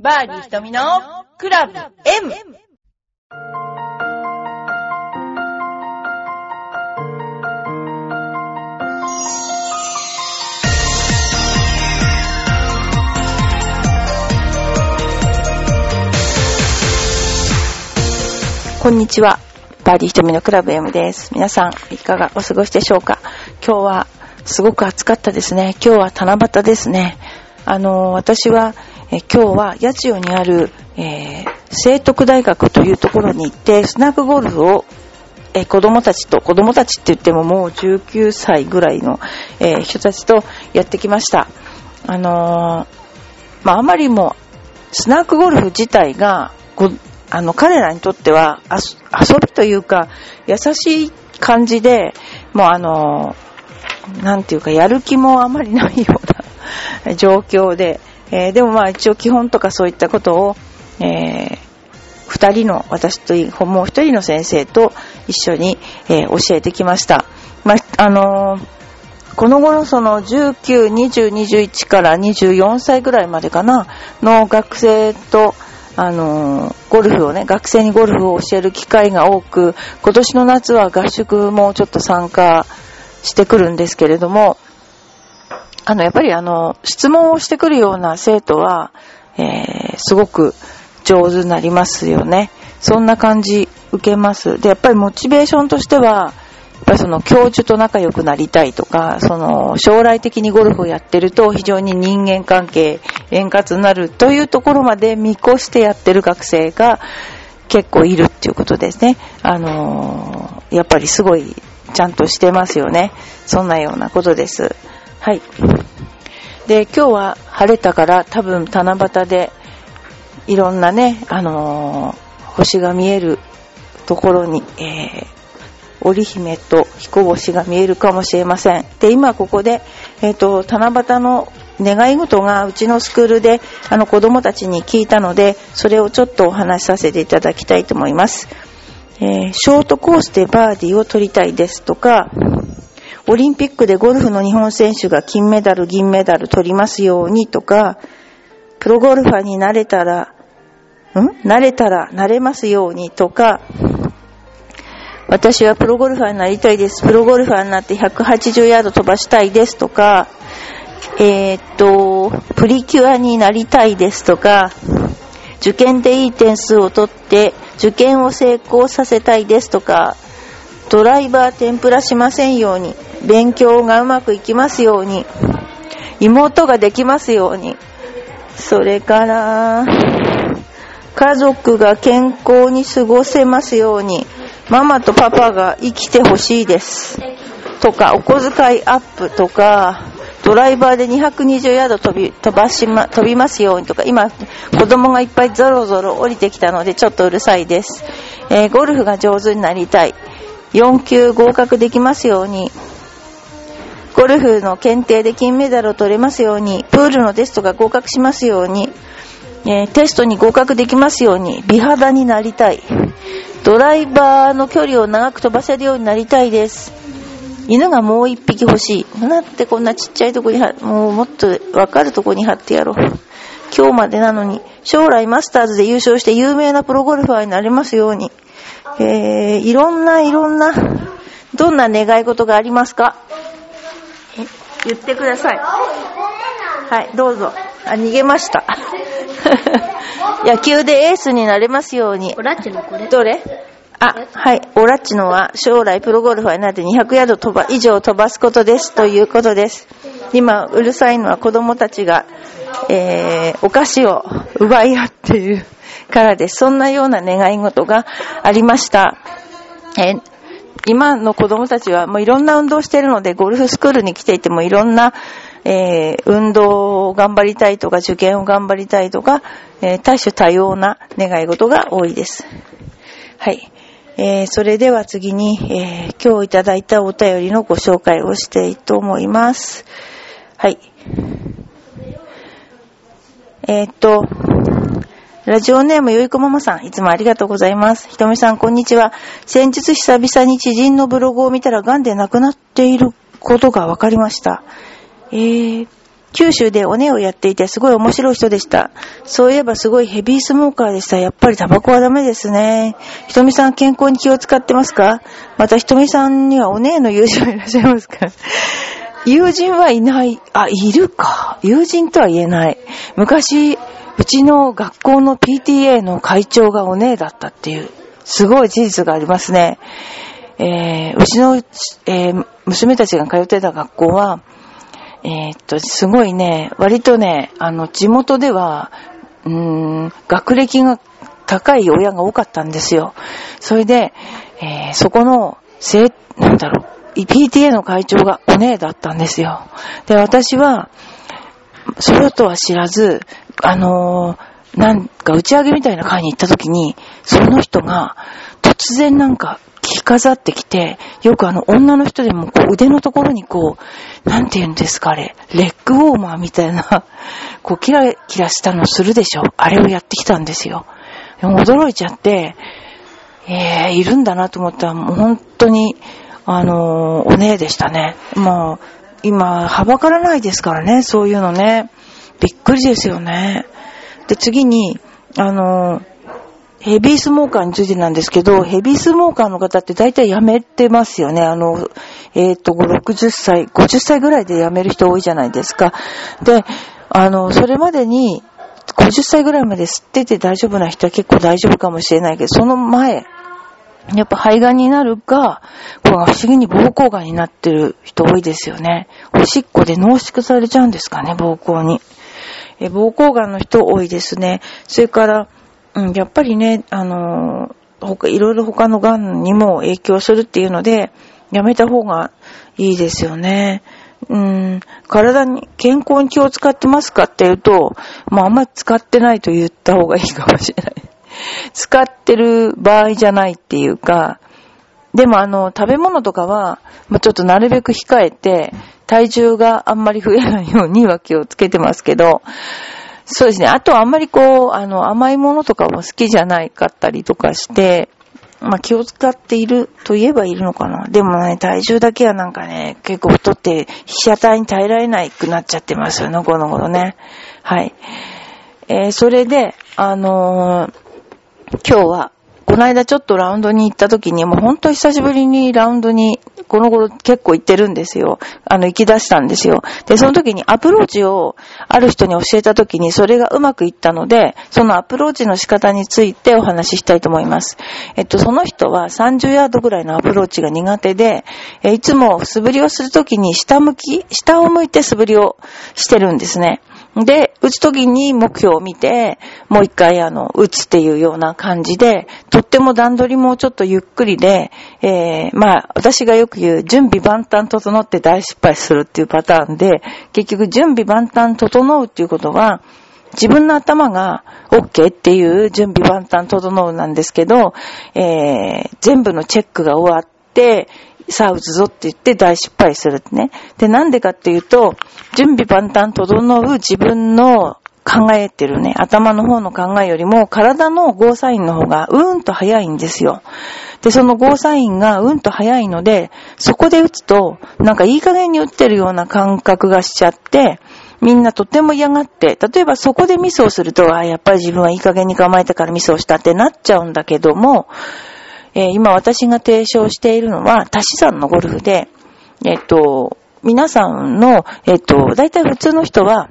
バーディー瞳のクラブ M! こんにちは。バーディー瞳のクラブ M です。皆さん、いかがお過ごしでしょうか？今日はすごく暑かったですね。今日は七夕ですね。あの、私は、え今日は八千代にある、えー、聖徳大学というところに行って、スナックゴルフを、え子供たちと、子供たちって言ってももう19歳ぐらいの、えー人たちとやってきました。あのーまあ、あまりも、スナックゴルフ自体が、あの、彼らにとっては、遊びというか、優しい感じで、もうあのーなんていうか、やる気もあまりないような状況で、えーでもまあ一応基本とかそういったことを、えー二人の、私ともう一人の先生と一緒に、えー教えてきました。まあ、あのーこの頃その19、20、21から24歳ぐらいまでかな、の学生と、あのーゴルフをね、学生にゴルフを教える機会が多く、今年の夏は合宿もちょっと参加してくるんですけれども、あの、やっぱりあの、質問をしてくるような生徒は、えーすごく上手になりますよね。そんな感じ受けます。で、やっぱりモチベーションとしては、やっぱりその教授と仲良くなりたいとか、その将来的にゴルフをやってると非常に人間関係円滑になるというところまで見越してやってる学生が結構いるっていうことですね。あのーやっぱりすごいちゃんとしてますよね。そんなようなことです。はい。で、今日は晴れたから多分七夕でいろんなね、あのー星が見えるところに、えー織姫と彦星が見えるかもしれません。で、今ここで、えっ、と、七夕の願い事がうちのスクールで、あの子供たちに聞いたので、それをちょっとお話しさせていただきたいと思います。えーショートコースでバーディーを取りたいですとか、オリンピックでゴルフの日本選手が金メダル、銀メダル取りますようにとか、プロゴルファーになれたら、ん？なれたらなれますようにとか、私はプロゴルファーになりたいです。プロゴルファーになって180ヤード飛ばしたいですとか、えーっと、プリキュアになりたいですとか、受験でいい点数を取って受験を成功させたいですとか、ドライバー天ぷらしませんように、勉強がうまくいきますように、妹ができますように、それから、家族が健康に過ごせますように、ママとパパが生きてほしいです。とか、お小遣いアップとか、ドライバーで220ヤード飛び、飛ばしま、飛びますようにとか、今、子供がいっぱいゾロゾロ降りてきたので、ちょっとうるさいです。えーゴルフが上手になりたい。4級合格できますように。ゴルフの検定で金メダルを取れますように。プールのテストが合格しますように。えーテストに合格できますように。美肌になりたい。ドライバーの距離を長く飛ばせるようになりたいです。犬がもう一匹欲しい。なんてこんなちっちゃいとこには、もうもっとわかるとこに貼ってやろう。今日までなのに、将来マスターズで優勝して有名なプロゴルファーになれますように。えー、いろんないろんな、どんな願い事がありますか？言ってください。はい、どうぞ。あ、逃げました。野球でエースになれますように。オラッチのこれ。どれ？あ、はい。オラッチのは将来プロゴルファーになって200ヤード飛ば、以上飛ばすことです。ということです。今、うるさいのは子供たちが、えー、お菓子を奪い合っているからです。そんなような願い事がありました。えー今の子供たちはもういろんな運動しているので、ゴルフスクールに来ていてもいろんな、えー運動を頑張りたいとか、受験を頑張りたいとか、えー多種多様な願い事が多いです。はい。えーそれでは次に、えー今日いただいたお便りのご紹介をしたいと思います。はい。えーっと、ラジオネームよいこママさん、いつもありがとうございます。ひとみさん、こんにちは。先日久々に知人のブログを見たら癌で亡くなっていることが分かりました。えー、九州でおねをやっていてすごい面白い人でした。そういえばすごいヘビースモーカーでした。やっぱりタバコはダメですね。ひとみさん健康に気を使ってますか？またひとみさんにはおねの友人はいらっしゃいますか？友人はいない。あ、いるか。友人とは言えない。昔、うちの学校の PTA の会長がお姉だったっていう、すごい事実がありますね。えー、うちの、えー、娘たちが通ってた学校は、えー、っと、すごいね、割とね、あの、地元では、うーん、学歴が高い親が多かったんですよ。それで、えー、そこの、せ、なんだろう、PTA の会長がお姉だったんですよ。で、私は、それとは知らず、あのー、なんか打ち上げみたいな会に行った時に、その人が突然なんか着飾ってきて、よくあの女の人でもこう腕のところにこう、なんて言うんですかあれ、レッグウォーマーみたいな、こうキラキラしたのするでしょ。あれをやってきたんですよ。驚いちゃって、えー、いるんだなと思ったら、もう本当に、あのー、お姉でしたね。もう、今、はばからないですからね、そういうのね。びっくりですよね。で、次に、あの、ヘビースモーカーについてなんですけど、ヘビースモーカーの方って大体辞めてますよね。あの、えっ、ー、と、60歳、50歳ぐらいで辞める人多いじゃないですか。で、あの、それまでに、50歳ぐらいまで吸ってて大丈夫な人は結構大丈夫かもしれないけど、その前、やっぱ肺がんになるか、こ不思議に膀胱がんになってる人多いですよね。おしっこで濃縮されちゃうんですかね、膀胱に。え膀胱がんの人多いですね。それから、うん、やっぱりね、あの他、いろいろ他の癌にも影響するっていうので、やめた方がいいですよね。うん、体に、健康に気を使ってますかって言うと、まああんまり使ってないと言った方がいいかもしれない。使ってる場合じゃないっていうか、でもあの、食べ物とかは、まあ、ちょっとなるべく控えて、体重があんまり増えないようには気をつけてますけど、そうですね。あとあんまりこう、あの、甘いものとかも好きじゃないかったりとかして、まあ、気を使っていると言えばいるのかな。でもね、体重だけはなんかね、結構太って被写体に耐えられないくなっちゃってますよね、この頃ね。はい。えー、それで、あのー、今日はこの間ちょっとラウンドに行った時に、もう本当久しぶりにラウンドに、この頃結構行ってるんですよ。あの、行き出したんですよ。で、その時にアプローチをある人に教えた時に、それがうまくいったので、そのアプローチの仕方についてお話ししたいと思います。えっと、その人は30ヤードぐらいのアプローチが苦手で、えいつも素振りをする時に下向き、下を向いて素振りをしてるんですね。で、打つときに目標を見て、もう一回あの、打つっていうような感じで、とっても段取りもちょっとゆっくりで、えー、まあ、私がよく言う、準備万端整って大失敗するっていうパターンで、結局準備万端整うっていうことは、自分の頭が OK っていう準備万端整うなんですけど、えー、全部のチェックが終わって、さあ打つぞって言って大失敗するってね。で、なんでかっていうと、準備万端整う自分の考えてるね、頭の方の考えよりも体のゴーサインの方がうんと早いんですよ。で、そのゴーサインがうんと早いので、そこで打つと、なんかいい加減に打ってるような感覚がしちゃって、みんなとても嫌がって、例えばそこでミスをすると、あやっぱり自分はいい加減に構えたからミスをしたってなっちゃうんだけども、え、今私が提唱しているのは、足し算のゴルフで、えっと、皆さんの、えっと、大体普通の人は、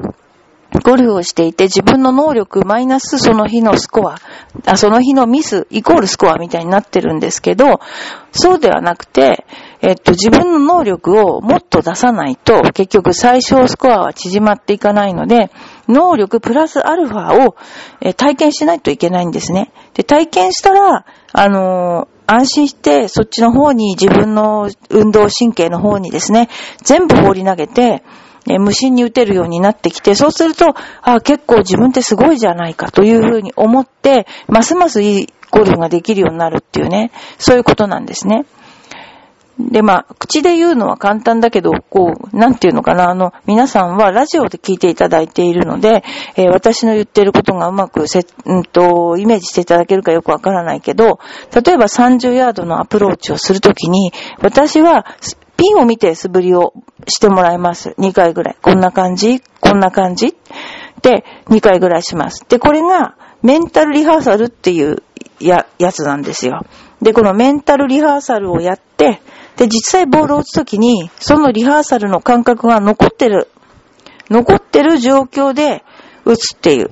ゴルフをしていて自分の能力マイナスその日のスコア、あその日のミスイコールスコアみたいになってるんですけど、そうではなくて、えっと、自分の能力をもっと出さないと、結局最小スコアは縮まっていかないので、能力プラスアルファを、え体験しないといけないんですね。で、体験したら、あのー安心してそっちの方に自分の運動神経の方にですね、全部放り投げて、え無心に打てるようになってきて、そうすると、あ結構自分ってすごいじゃないかというふうに思って、ますますいいゴルフができるようになるっていうね、そういうことなんですね。で、まあ、口で言うのは簡単だけど、こう、なんていうのかな、あの、皆さんはラジオで聞いていただいているので、えー、私の言ってることがうまくせ、うんと、イメージしていただけるかよくわからないけど、例えば30ヤードのアプローチをするときに、私は、ピンを見て素振りをしてもらいます。2回ぐらい。こんな感じ？こんな感じ？で、2回ぐらいします。で、これが、メンタルリハーサルっていうや、やつなんですよ。で、このメンタルリハーサルをやって、で、実際ボールを打つときに、そのリハーサルの感覚が残ってる、残ってる状況で打つっていう。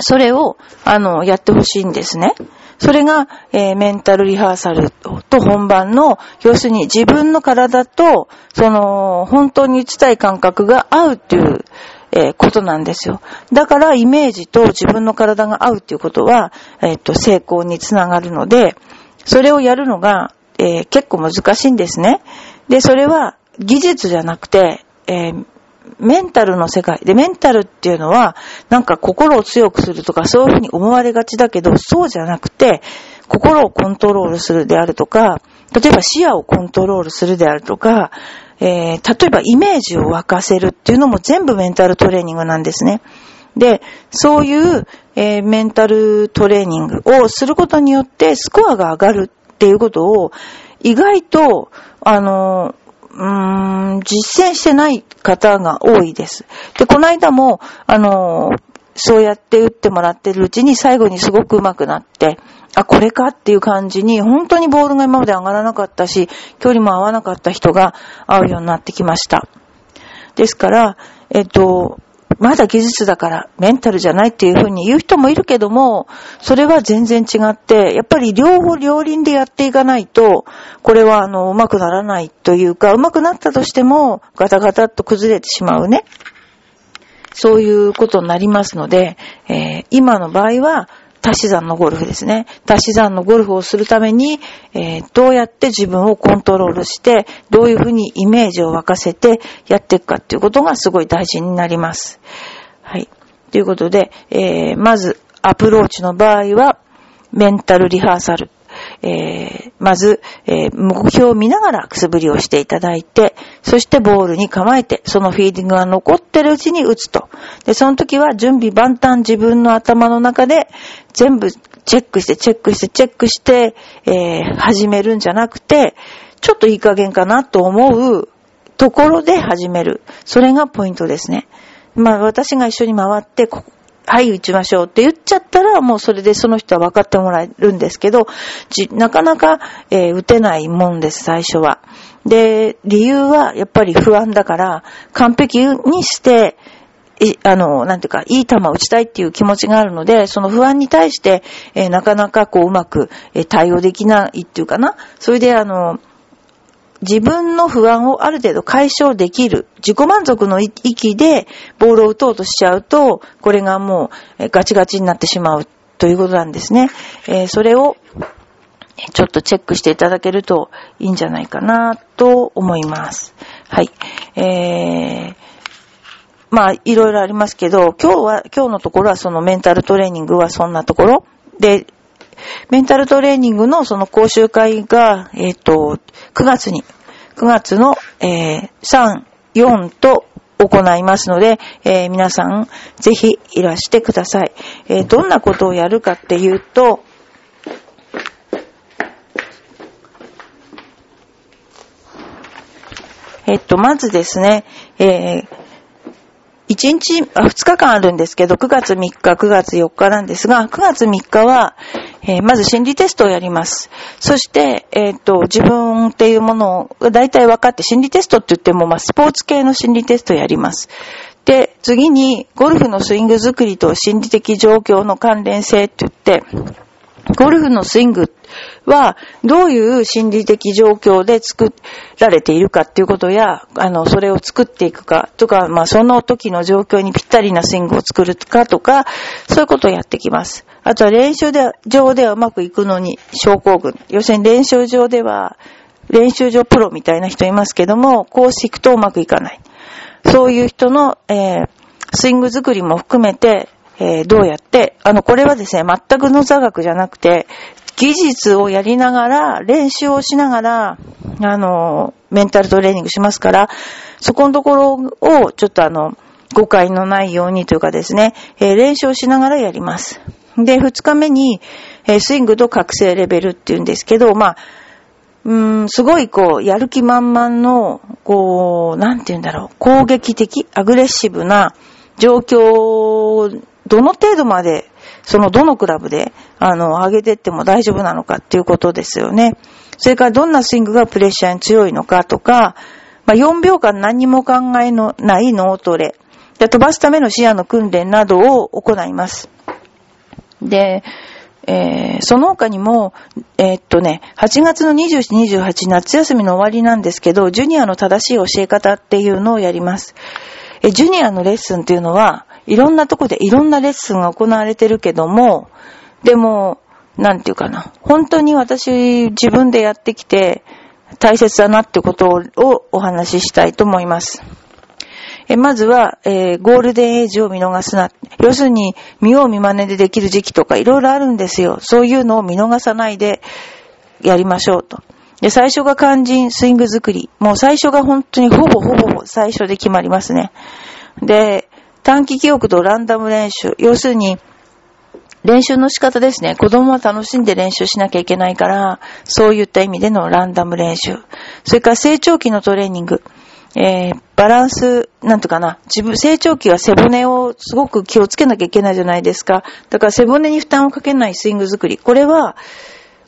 それを、あの、やってほしいんですね。それが、えー、メンタルリハーサルと本番の、要するに自分の体と、その、本当に打ちたい感覚が合うっていう、えー、ことなんですよ。だから、イメージと自分の体が合うっていうことは、えっ、と、成功につながるので、それをやるのが、えー、結構難しいんですね。で、それは技術じゃなくて、えー、メンタルの世界。で、メンタルっていうのは、なんか心を強くするとか、そういうふうに思われがちだけど、そうじゃなくて、心をコントロールするであるとか、例えば視野をコントロールするであるとか、えー、例えばイメージを沸かせるっていうのも全部メンタルトレーニングなんですね。で、そういう、えー、メンタルトレーニングをすることによってスコアが上がるっていうことを意外と、あの、うーん、実践してない方が多いです。で、この間も、あの、そうやって打ってもらってるうちに最後にすごく上手くなって、あ、これかっていう感じに、本当にボールが今まで上がらなかったし、距離も合わなかった人が合うようになってきました。ですから、えっと、まだ技術だからメンタルじゃないっていうふうに言う人もいるけども、それは全然違って、やっぱり両方両輪でやっていかないと、これはあの、うまくならないというか、うまくなったとしても、ガタガタっと崩れてしまうね。そういうことになりますので、えー、今の場合は、足し算のゴルフですね。足し算のゴルフをするために、えー、どうやって自分をコントロールして、どういうふうにイメージを沸かせてやっていくかっていうことがすごい大事になります。はい。ということで、えー、まず、アプローチの場合は、メンタルリハーサル。えー、まず、えー、目標を見ながらくすぶりをしていただいて、そしてボールに構えて、そのフィーディングが残ってるうちに打つと。で、その時は準備万端自分の頭の中で全部チェックして、チェックして、チェックして、えー、始めるんじゃなくて、ちょっといい加減かなと思うところで始める。それがポイントですね。まあ私が一緒に回って、はい、打ちましょうって言っちゃったら、もうそれでその人は分かってもらえるんですけど、なかなか、えー、打てないもんです、最初は。で、理由はやっぱり不安だから、完璧にして、あの、なんていうか、いい球を打ちたいっていう気持ちがあるので、その不安に対して、えー、なかなかこううまく、えー、対応できないっていうかな。それであの、自分の不安をある程度解消できる、自己満足の域でボールを打とうとしちゃうと、これがもうガチガチになってしまうということなんですね。えー、それをちょっとチェックしていただけるといいんじゃないかなと思います。はい。えー、まあ、いろいろありますけど、今日は、今日のところはそのメンタルトレーニングはそんなところで、メンタルトレーニングのその講習会が、えっ、ー、と、9月に、9月の、えー、3、4と行いますので、えー、皆さんぜひいらしてください。えー、どんなことをやるかっていうと、えっと、まずですね、えー、1日、あ、2日間あるんですけど、9月3日、9月4日なんですが、9月3日は、えー、まず心理テストをやります。そして、えっ、ー、と、自分っていうものを大体分かって、心理テストって言っても、まあ、スポーツ系の心理テストをやります。で、次に、ゴルフのスイング作りと心理的状況の関連性って言って、ゴルフのスイングは、どういう心理的状況で作られているかっていうことや、あの、それを作っていくかとか、まあ、その時の状況にぴったりなスイングを作るかとか、そういうことをやってきます。あとは練習で、上ではうまくいくのに、症候群。要するに練習場では、練習場プロみたいな人いますけども、こうしていくとうまくいかない。そういう人の、えー、スイング作りも含めて、えー、どうやって、あの、これはですね、全くの座学じゃなくて、技術をやりながら、練習をしながら、あの、メンタルトレーニングしますから、そこのところを、ちょっとあの、誤解のないようにというかですね、えー、練習をしながらやります。で、二日目に、えー、スイングと覚醒レベルっていうんですけど、まあ、うーん、すごいこう、やる気満々の、こう、なんて言うんだろう、攻撃的、アグレッシブな状況、どの程度まで、そのどのクラブで、あの、上げてっても大丈夫なのかっていうことですよね。それからどんなスイングがプレッシャーに強いのかとか、まあ、4秒間何にも考えのない脳トレ。で飛ばすための視野の訓練などを行います。で、えー、その他にも、えー、っとね、8月の27、28夏休みの終わりなんですけど、ジュニアの正しい教え方っていうのをやります。え、ジュニアのレッスンっていうのは、いろんなとこでいろんなレッスンが行われてるけども、でも、なんていうかな、本当に私自分でやってきて大切だなってことをお話ししたいと思います。えまずは、えー、ゴールデンエイジを見逃すな。要するに、見よう見真似でできる時期とかいろいろあるんですよ。そういうのを見逃さないでやりましょうと。で、最初が肝心スイング作り。もう最初が本当にほぼほぼ最初で決まりますね。で、短期記憶とランダム練習。要するに、練習の仕方ですね。子供は楽しんで練習しなきゃいけないから、そういった意味でのランダム練習。それから成長期のトレーニング。えー、バランス、なんとかな、自分、成長期は背骨をすごく気をつけなきゃいけないじゃないですか。だから背骨に負担をかけないスイング作り。これは、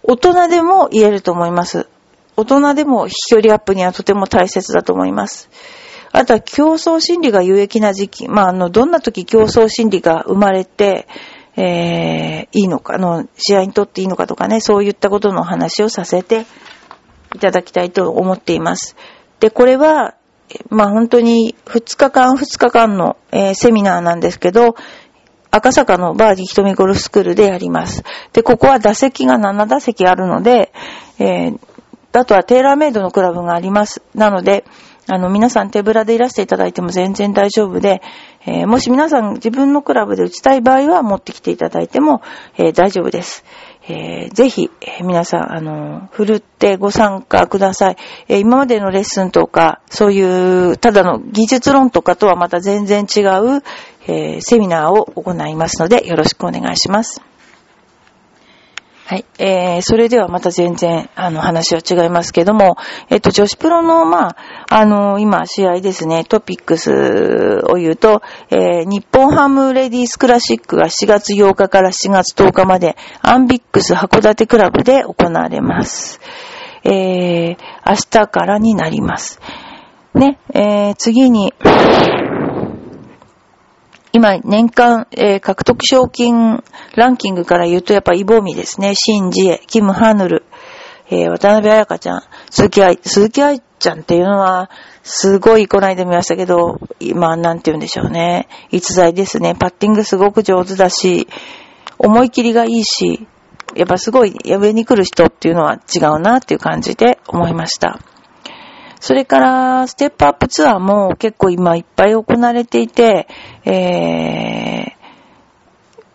大人でも言えると思います。大人でも飛距離アップにはとても大切だと思います。あとは競争心理が有益な時期。まあ、あの、どんな時競争心理が生まれて、えー、いいのか、あの、試合にとっていいのかとかね、そういったことの話をさせていただきたいと思っています。で、これは、まあ本当に2日間2日間の、えー、セミナーなんですけど、赤坂のバーディ瞳ゴルフスクールでやります。で、ここは打席が7打席あるので、えー、あとはテーラーメイドのクラブがあります。なので、あの、皆さん手ぶらでいらしていただいても全然大丈夫で、えー、もし皆さん自分のクラブで打ちたい場合は持ってきていただいても、えー、大丈夫です。えー、ぜひ、えー、皆さん、あの、ふるってご参加ください。えー、今までのレッスンとか、そういう、ただの技術論とかとはまた全然違う、えセミナーを行いますので、よろしくお願いします。はい。えー、それではまた全然、あの、話は違いますけども、えっと、女子プロの、まあ、あの、今、試合ですね、トピックスを言うと、えー、日本ハムレディースクラシックが7月8日から7月10日まで、アンビックス函館クラブで行われます。えー、明日からになります。ね、えー、次に、今、年間、えー、獲得賞金ランキングから言うと、やっぱイボミですね。シン・ジエ、キム・ハヌル、えー、渡辺彩香ちゃん、鈴木愛、鈴木愛ちゃんっていうのは、すごいこないで見ましたけど、今、なんて言うんでしょうね。逸材ですね。パッティングすごく上手だし、思い切りがいいし、やっぱすごい上に来る人っていうのは違うなっていう感じで思いました。それから、ステップアップツアーも結構今いっぱい行われていて、えー、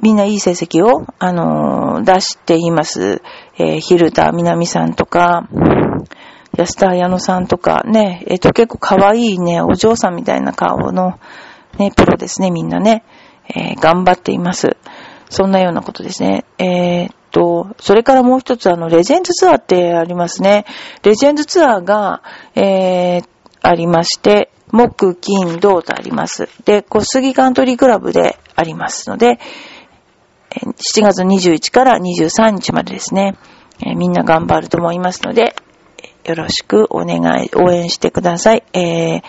みんないい成績を、あのー、出しています。えー、ヒルタみなみさんとか、安田彩乃さんとか、ね、えっ、ー、と、結構可愛いね、お嬢さんみたいな顔の、ね、プロですね、みんなね、えー、頑張っています。そんなようなことですね。えー、と、それからもう一つあの、レジェンズツアーってありますね。レジェンズツアーが、えー、ありまして、木、金、銅とあります。で、小杉カントリークラブでありますので、7月21から23日までですね、えー、みんな頑張ると思いますので、よろしくお願い、応援してください。えー、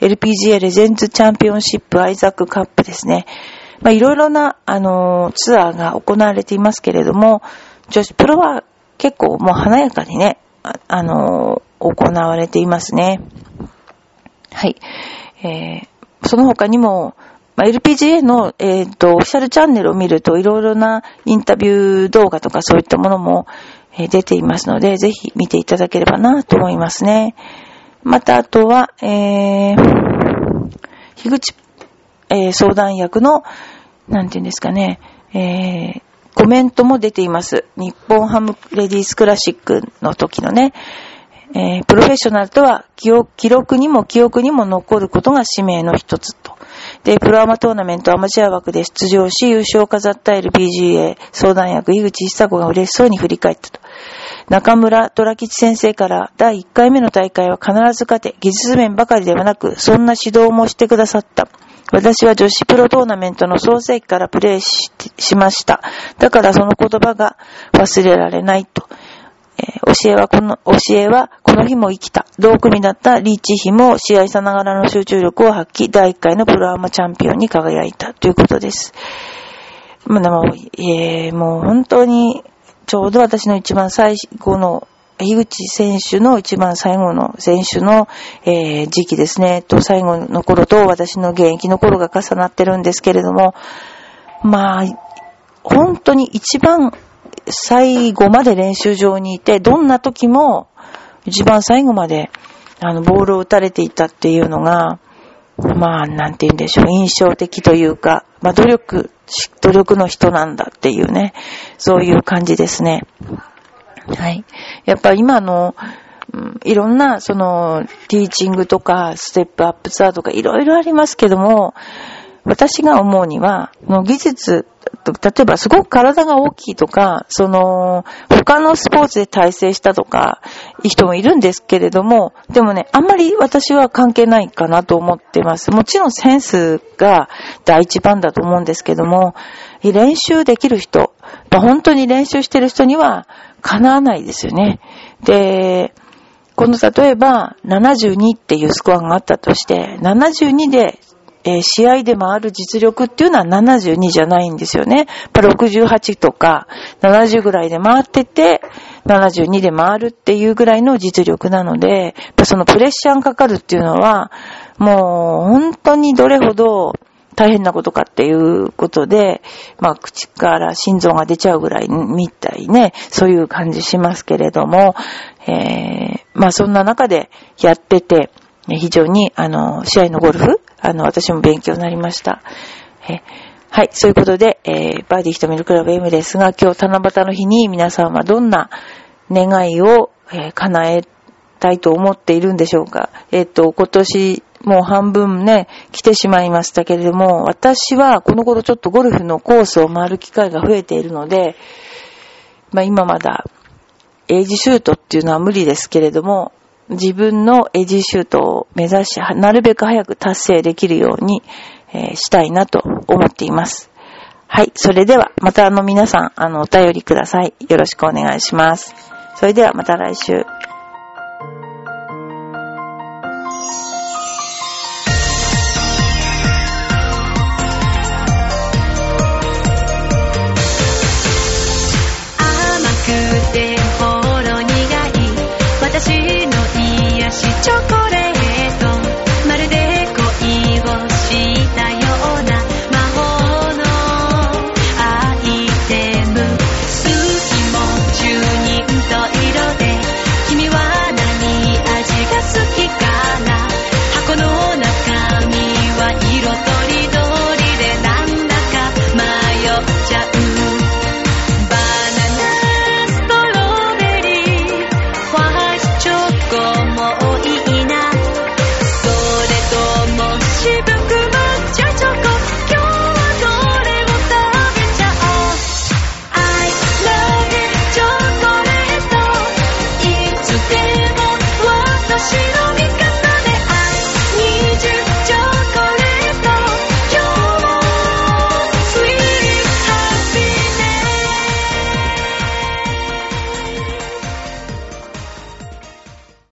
LPGA レジェンズチャンピオンシップアイザックカップですね。まあ、いろいろな、あのー、ツアーが行われていますけれども、女子プロは結構もう華やかにね、あ、あのー、行われていますね。はい。えー、その他にも、まあ、LPGA の、えっ、ー、と、オフィシャルチャンネルを見ると、いろいろなインタビュー動画とかそういったものも、え、出ていますので、ぜひ見ていただければなと思いますね。また、あとは、えー、樋口え、相談役の、なんていうんですかね、えー、コメントも出ています。日本ハムレディースクラシックの時のね、えー、プロフェッショナルとは記録にも記憶にも残ることが使命の一つと。で、プロアマトーナメントアマチュア枠で出場し優勝を飾った LPGA 相談役井口久子が嬉しそうに振り返ったと。中村虎吉先生から第1回目の大会は必ず勝て、技術面ばかりではなく、そんな指導もしてくださった。私は女子プロトーナメントの創世期からプレーししました。だからその言葉が忘れられないと。え、教えはこの、教えはこの日も生きた。同組だったリーチヒも試合さながらの集中力を発揮、第1回のプロアマチャンピオンに輝いたということです。まあ、でも、えー、もう本当に、ちょうど私の一番最後の、樋口選手の一番最後の選手の、えー、時期ですね、と最後の頃と私の現役の頃が重なってるんですけれども、まあ、本当に一番最後まで練習場にいて、どんな時も一番最後まであのボールを打たれていたっていうのが、まあ、なんて言うんでしょう、印象的というか、まあ、努力、努力の人なんだっていうね、そういう感じですね。はい。やっぱ今の、いろんな、その、ティーチングとか、ステップアップツアーとか、いろいろありますけども、私が思うには、の技術、例えばすごく体が大きいとか、その、他のスポーツで体制したとか、いい人もいるんですけれども、でもね、あんまり私は関係ないかなと思ってます。もちろんセンスが第一番だと思うんですけども、練習できる人、本当に練習してる人には叶わないですよね。で、この例えば72っていうスコアがあったとして、72でえー、試合で回る実力っていうのは72じゃないんですよね。やっぱ68とか70ぐらいで回ってて、72で回るっていうぐらいの実力なので、やっぱそのプレッシャーがかかるっていうのは、もう本当にどれほど大変なことかっていうことで、まあ口から心臓が出ちゃうぐらいみたいね、そういう感じしますけれども、えー、まあそんな中でやってて、非常に、あの、試合のゴルフ、あの、私も勉強になりました。えはい、そういうことで、えー、バーディーひとみるクラブ M ですが、今日七夕の日に皆さんはどんな願いを、えー、叶えたいと思っているんでしょうか。えっ、ー、と、今年もう半分ね、来てしまいましたけれども、私はこの頃ちょっとゴルフのコースを回る機会が増えているので、まあ今まだエイジシュートっていうのは無理ですけれども、自分のエッジシュートを目指し、なるべく早く達成できるように、えー、したいなと思っています。はい。それでは、またあの皆さん、あの、お便りください。よろしくお願いします。それではまた来週。しチョコ